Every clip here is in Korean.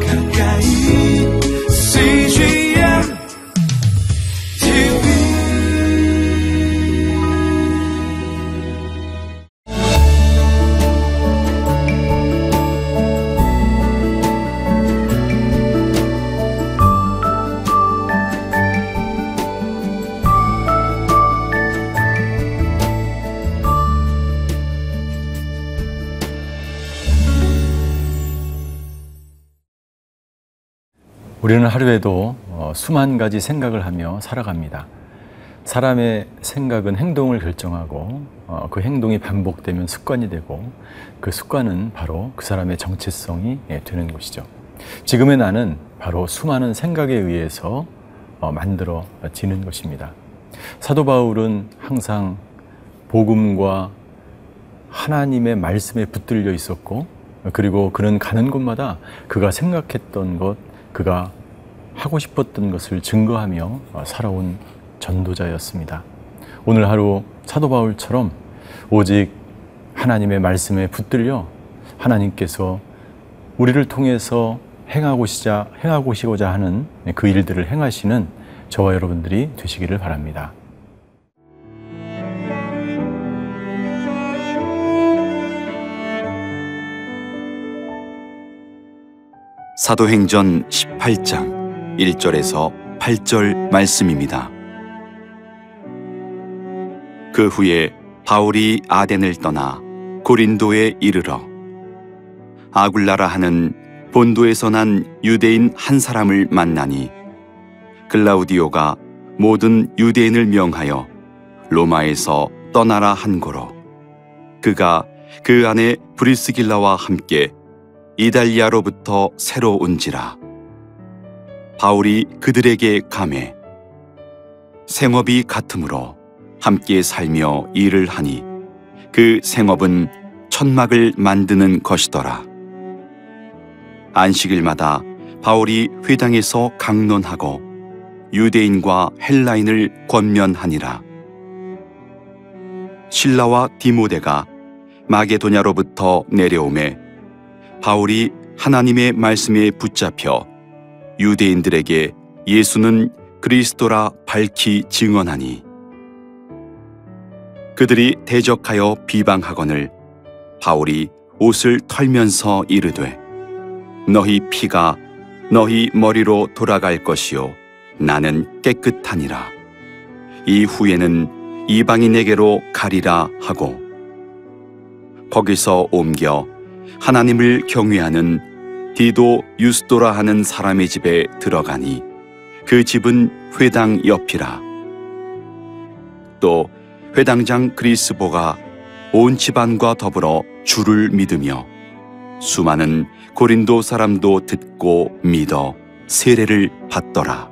가까 우리는 하루에도 어, 수만 가지 생각을 하며 살아갑니다. 사람의 생각은 행동을 결정하고 어, 그 행동이 반복되면 습관이 되고 그 습관은 바로 그 사람의 정체성이 예, 되는 것이죠. 지금의 나는 바로 수많은 생각에 의해서 어, 만들어지는 것입니다. 사도 바울은 항상 복음과 하나님의 말씀에 붙들려 있었고 그리고 그는 가는 곳마다 그가 생각했던 것, 그가 하고 싶었던 것을 증거하며 살아온 전도자였습니다. 오늘 하루 사도 바울처럼 오직 하나님의 말씀에 붙들려 하나님께서 우리를 통해서 행하고시자 행하고시고자 하는 그 일들을 행하시는 저와 여러분들이 되시기를 바랍니다. 사도행전 18장 1절에서 8절 말씀입니다. 그 후에 바울이 아덴을 떠나 고린도에 이르러 아굴라라 하는 본도에서 난 유대인 한 사람을 만나니 글라우디오가 모든 유대인을 명하여 로마에서 떠나라 한 고로 그가 그 안에 브리스길라와 함께 이달리아로부터 새로 온지라. 바울이 그들에게 감해 생업이 같으므로 함께 살며 일을 하니 그 생업은 천막을 만드는 것이더라. 안식일마다 바울이 회당에서 강론하고 유대인과 헬라인을 권면하니라. 신라와 디모데가 마게도냐로부터 내려오매 바울이 하나님의 말씀에 붙잡혀 유대인들에게 예수는 그리스도라 밝히 증언하니 그들이 대적하여 비방하거늘 바울이 옷을 털면서 이르되 너희 피가 너희 머리로 돌아갈 것이요 나는 깨끗하니라. 이 후에는 이방인에게로 가리라 하고. 거기서 옮겨 하나님을 경외하는 디도 유스도라 하는 사람의 집에 들어가니 그 집은 회당 옆이라. 또 회당장 그리스보가 온 집안과 더불어 주를 믿으며 수많은 고린도 사람도 듣고 믿어 세례를 받더라.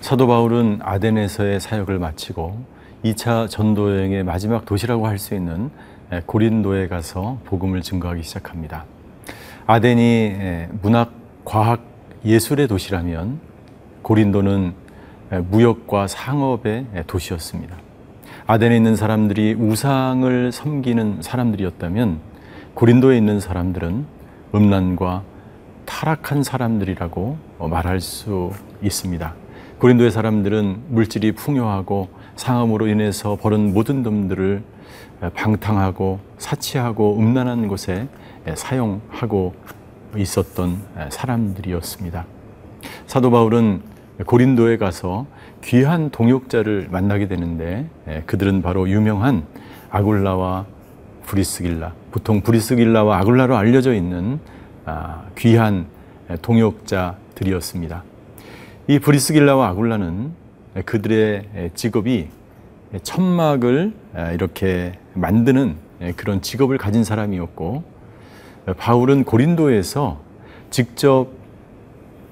사도 바울은 아덴에서의 사역을 마치고 2차 전도 여행의 마지막 도시라고 할 수 있는 고린도에 가서 복음을 증거하기 시작합니다. 아덴이 문학, 과학, 예술의 도시라면 고린도는 무역과 상업의 도시였습니다. 아덴에 있는 사람들이 우상을 섬기는 사람들이었다면 고린도에 있는 사람들은 음란과 타락한 사람들이라고 말할 수 있습니다. 고린도의 사람들은 물질이 풍요하고 상함으로 인해서 벌은 모든 놈들을 방탕하고 사치하고 음란한 곳에 사용하고 있었던 사람들이었습니다. 사도 바울은 고린도에 가서 귀한 동역자를 만나게 되는데 그들은 바로 유명한 아굴라와 브리스길라, 보통 브리스길라와 아굴라로 알려져 있는 아, 귀한 동역자들이었습니다. 이 브리스길라와 아굴라는 그들의 직업이 천막을 이렇게 만드는 그런 직업을 가진 사람이었고 바울은 고린도에서 직접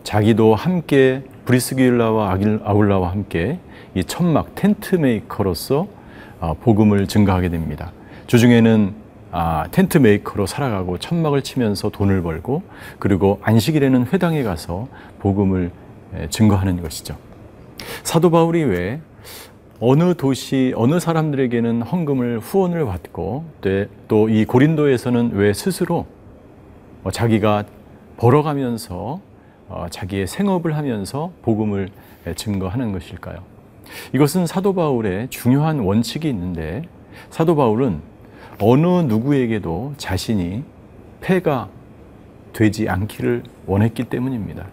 자기도 함께 브리스길라와 아굴라와 함께 이 천막 텐트 메이커로서 복음을 증거하게 됩니다. 주중에는 아, 텐트 메이커로 살아가고 천막을 치면서 돈을 벌고 그리고 안식일에는 회당에 가서 복음을 증거하는 것이죠. 사도 바울이 왜 어느 도시, 어느 사람들에게는 헌금을 후원을 받고 또 이 고린도에서는 왜 스스로 어, 자기가 벌어가면서 어, 자기의 생업을 하면서 복음을 증거하는 것일까요? 이것은 사도 바울의 중요한 원칙이 있는데 사도 바울은 어느 누구에게도 자신이 패가 되지 않기를 원했기 때문입니다.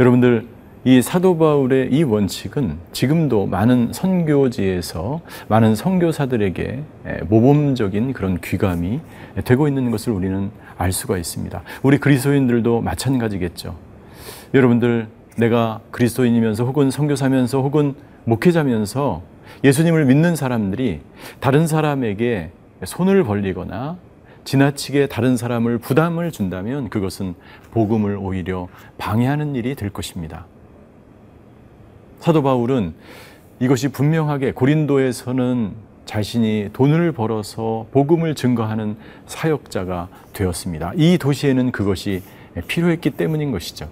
여러분들 이 사도 바울의 이 원칙은 지금도 많은 선교지에서 많은 선교사들에게 모범적인 그런 귀감이 되고 있는 것을 우리는 알 수가 있습니다. 우리 그리스도인들도 마찬가지겠죠. 여러분들 내가 그리스도인이면서 혹은 선교사면서 혹은 목회자면서 예수님을 믿는 사람들이 다른 사람에게 손을 벌리거나 지나치게 다른 사람을 부담을 준다면 그것은 복음을 오히려 방해하는 일이 될 것입니다. 사도 바울은 이것이 분명하게 고린도에서는 자신이 돈을 벌어서 복음을 증거하는 사역자가 되었습니다. 이 도시에는 그것이 필요했기 때문인 것이죠.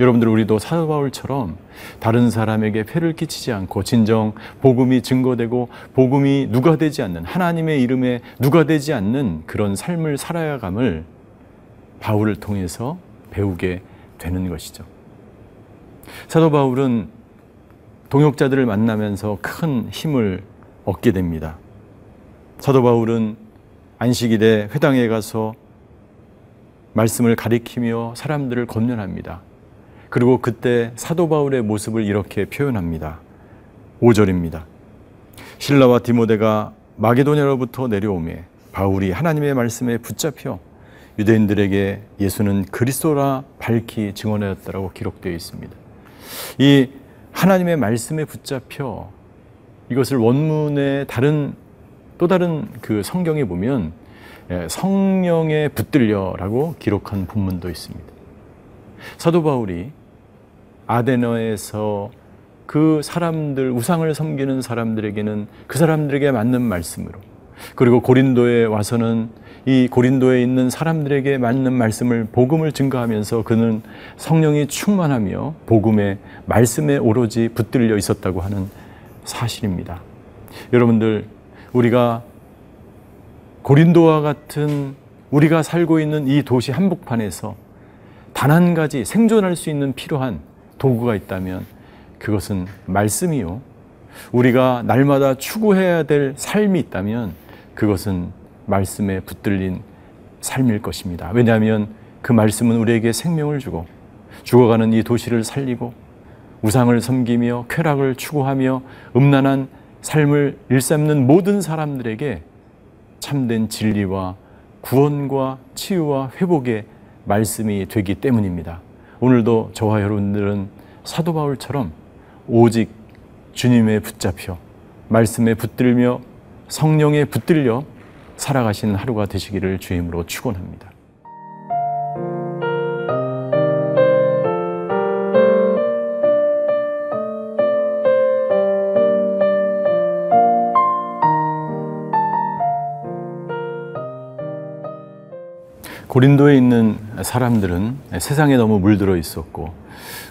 여러분들 우리도 사도 바울처럼 다른 사람에게 폐를 끼치지 않고 진정 복음이 증거되고 복음이 누가 되지 않는 하나님의 이름에 누가 되지 않는 그런 삶을 살아야 감을 바울을 통해서 배우게 되는 것이죠. 사도 바울은 동역자들을 만나면서 큰 힘을 얻게 됩니다. 사도 바울은 안식일에 회당에 가서 말씀을 가리키며 사람들을 건면합니다. 그리고 그때 사도 바울의 모습을 이렇게 표현합니다. 5절입니다. 신라와 디모데가 마게도냐로부터 내려오매 바울이 하나님의 말씀에 붙잡혀 유대인들에게 예수는 그리스도라 밝히 증언하였다라고 기록되어 있습니다. 이 하나님의 말씀에 붙잡혀 이것을 원문의 다른 또 다른 그 성경에 보면 예, 성령에 붙들려라고 기록한 본문도 있습니다. 사도 바울이 아데너에서 그 사람들 우상을 섬기는 사람들에게는 그 사람들에게 맞는 말씀으로 그리고 고린도에 와서는 이 고린도에 있는 사람들에게 맞는 말씀을 복음을 증거하면서 그는 성령이 충만하며 복음의 말씀에 오로지 붙들려 있었다고 하는 사실입니다. 여러분들 우리가 고린도와 같은 우리가 살고 있는 이 도시 한복판에서 단 한 가지 생존할 수 있는 필요한 도구가 있다면 그것은 말씀이요. 우리가 날마다 추구해야 될 삶이 있다면 그것은 말씀에 붙들린 삶일 것입니다. 왜냐하면 그 말씀은 우리에게 생명을 주고 죽어가는 이 도시를 살리고 우상을 섬기며 쾌락을 추구하며 음란한 삶을 일삼는 모든 사람들에게 참된 진리와 구원과 치유와 회복의 말씀이 되기 때문입니다. 오늘도 저와 여러분들은 사도 바울처럼 오직 주님의 붙잡혀 말씀에 붙들며 성령에 붙들려 살아가신 하루가 되시기를 주임으로 축원합니다. 고린도에 있는 사람들은 세상에 너무 물들어 있었고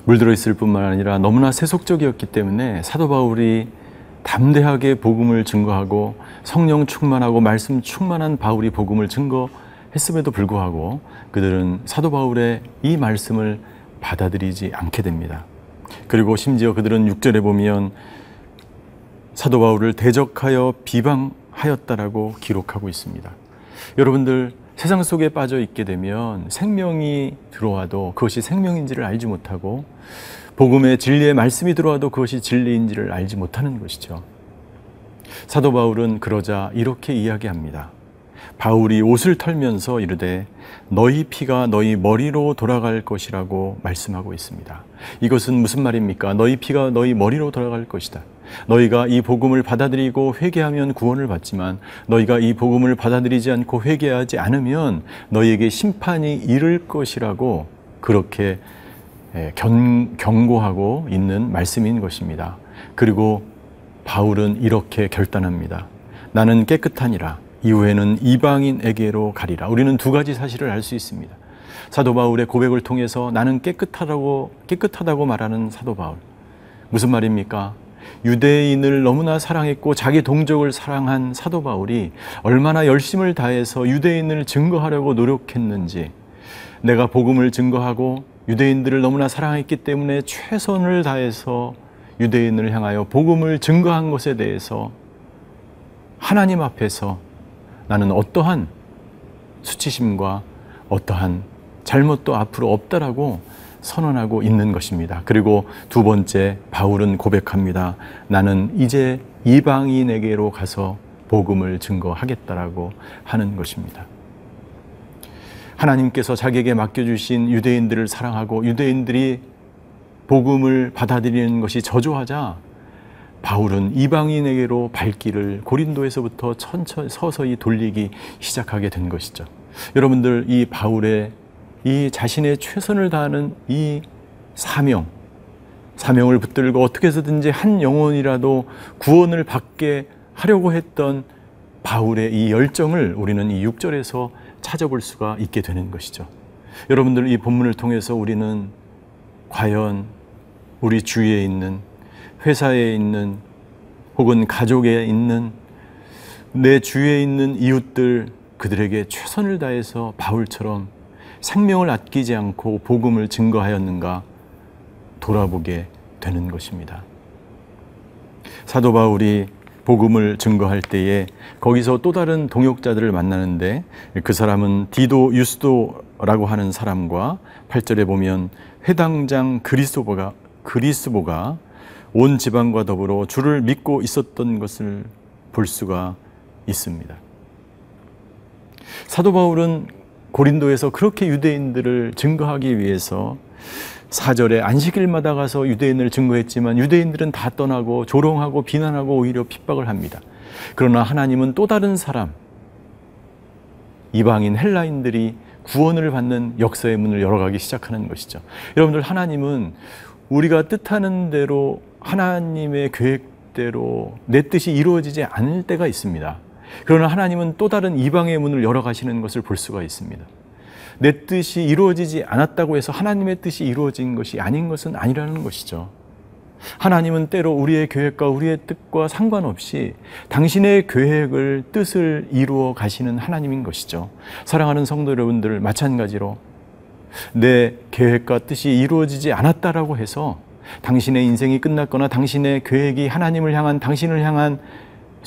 물들어 있을 뿐만 아니라 너무나 세속적이었기 때문에 사도 바울이 담대하게 복음을 증거하고 성령 충만하고 말씀 충만한 바울이 복음을 증거했음에도 불구하고 그들은 사도 바울의 이 말씀을 받아들이지 않게 됩니다. 그리고 심지어 그들은 6절에 보면 사도 바울을 대적하여 비방하였다라고 기록하고 있습니다. 여러분들 세상 속에 빠져 있게 되면 생명이 들어와도 그것이 생명인지를 알지 못하고 복음의 진리의 말씀이 들어와도 그것이 진리인지를 알지 못하는 것이죠. 사도 바울은 그러자 이렇게 이야기합니다. 바울이 옷을 털면서 이르되 너희 피가 너희 머리로 돌아갈 것이라고 말씀하고 있습니다. 이것은 무슨 말입니까? 너희 피가 너희 머리로 돌아갈 것이다. 너희가 이 복음을 받아들이고 회개하면 구원을 받지만 너희가 이 복음을 받아들이지 않고 회개하지 않으면 너희에게 심판이 이를 것이라고 그렇게 예, 견, 경고하고 있는 말씀인 것입니다. 그리고 바울은 이렇게 결단합니다. 나는 깨끗하니라. 이후에는 이방인에게로 가리라. 우리는 두 가지 사실을 알 수 있습니다. 사도 바울의 고백을 통해서 나는 깨끗하다고 깨끗하다고 말하는 사도 바울. 무슨 말입니까? 유대인을 너무나 사랑했고 자기 동족을 사랑한 사도 바울이 얼마나 열심을 다해서 유대인을 증거하려고 노력했는지 내가 복음을 증거하고 유대인들을 너무나 사랑했기 때문에 최선을 다해서 유대인을 향하여 복음을 증거한 것에 대해서 하나님 앞에서 나는 어떠한 수치심과 어떠한 잘못도 앞으로 없다라고 선언하고 있는 것입니다. 그리고 두 번째 바울은 고백합니다. 나는 이제 이방인에게로 가서 복음을 증거하겠다라고 하는 것입니다. 하나님께서 자기에게 맡겨주신 유대인들을 사랑하고 유대인들이 복음을 받아들이는 것이 저조하자 바울은 이방인에게로 발길을 고린도에서부터 천천히 서서히 돌리기 시작하게 된 것이죠. 여러분들 이 바울의 이 자신의 최선을 다하는 이 사명, 사명을 붙들고 어떻게 해서든지 한 영혼이라도 구원을 받게 하려고 했던 바울의 이 열정을 우리는 이 6절에서 찾아볼 수가 있게 되는 것이죠. 여러분들 이 본문을 통해서 우리는 과연 우리 주위에 있는 회사에 있는 혹은 가족에 있는 내 주위에 있는 이웃들 그들에게 최선을 다해서 바울처럼 생명을 아끼지 않고 복음을 증거하였는가 돌아보게 되는 것입니다. 사도 바울이 복음을 증거할 때에 거기서 또 다른 동역자들을 만나는데 그 사람은 디도 유스도라고 하는 사람과 8절에 보면 회당장 그리스보가 그리스보가 온 지방과 더불어 주를 믿고 있었던 것을 볼 수가 있습니다. 사도 바울은 고린도에서 그렇게 유대인들을 증거하기 위해서 사절에 안식일마다 가서 유대인을 증거했지만 유대인들은 다 떠나고 조롱하고 비난하고 오히려 핍박을 합니다. 그러나 하나님은 또 다른 사람, 이방인 헬라인들이 구원을 받는 역사의 문을 열어가기 시작하는 것이죠. 여러분들 하나님은 우리가 뜻하는 대로 하나님의 계획대로 내 뜻이 이루어지지 않을 때가 있습니다. 그러나 하나님은 또 다른 이방의 문을 열어가시는 것을 볼 수가 있습니다. 내 뜻이 이루어지지 않았다고 해서 하나님의 뜻이 이루어진 것이 아닌 것은 아니라는 것이죠. 하나님은 때로 우리의 계획과 우리의 뜻과 상관없이 당신의 계획을 뜻을 이루어 가시는 하나님인 것이죠. 사랑하는 성도 여러분들 마찬가지로 내 계획과 뜻이 이루어지지 않았다라고 해서 당신의 인생이 끝났거나 당신의 계획이 하나님을 향한 당신을 향한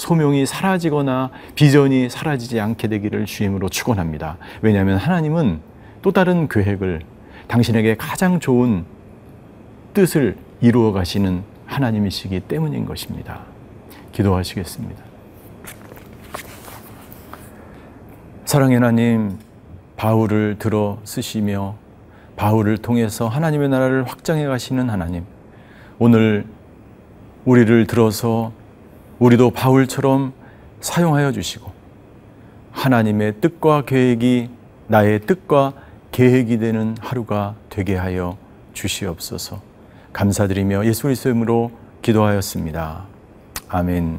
소명이 사라지거나 비전이 사라지지 않게 되기를 주임으로 축원합니다. 왜냐하면 하나님은 또 다른 계획을 당신에게 가장 좋은 뜻을 이루어 가시는 하나님이시기 때문인 것입니다. 기도하시겠습니다. 사랑의 하나님, 바울을 들어 쓰시며 바울을 통해서 하나님의 나라를 확장해 가시는 하나님, 오늘 우리를 들어서 우리도 바울처럼 사용하여 주시고 하나님의 뜻과 계획이 나의 뜻과 계획이 되는 하루가 되게 하여 주시옵소서. 감사드리며 예수 그리스도의 이름으로 기도하였습니다. 아멘.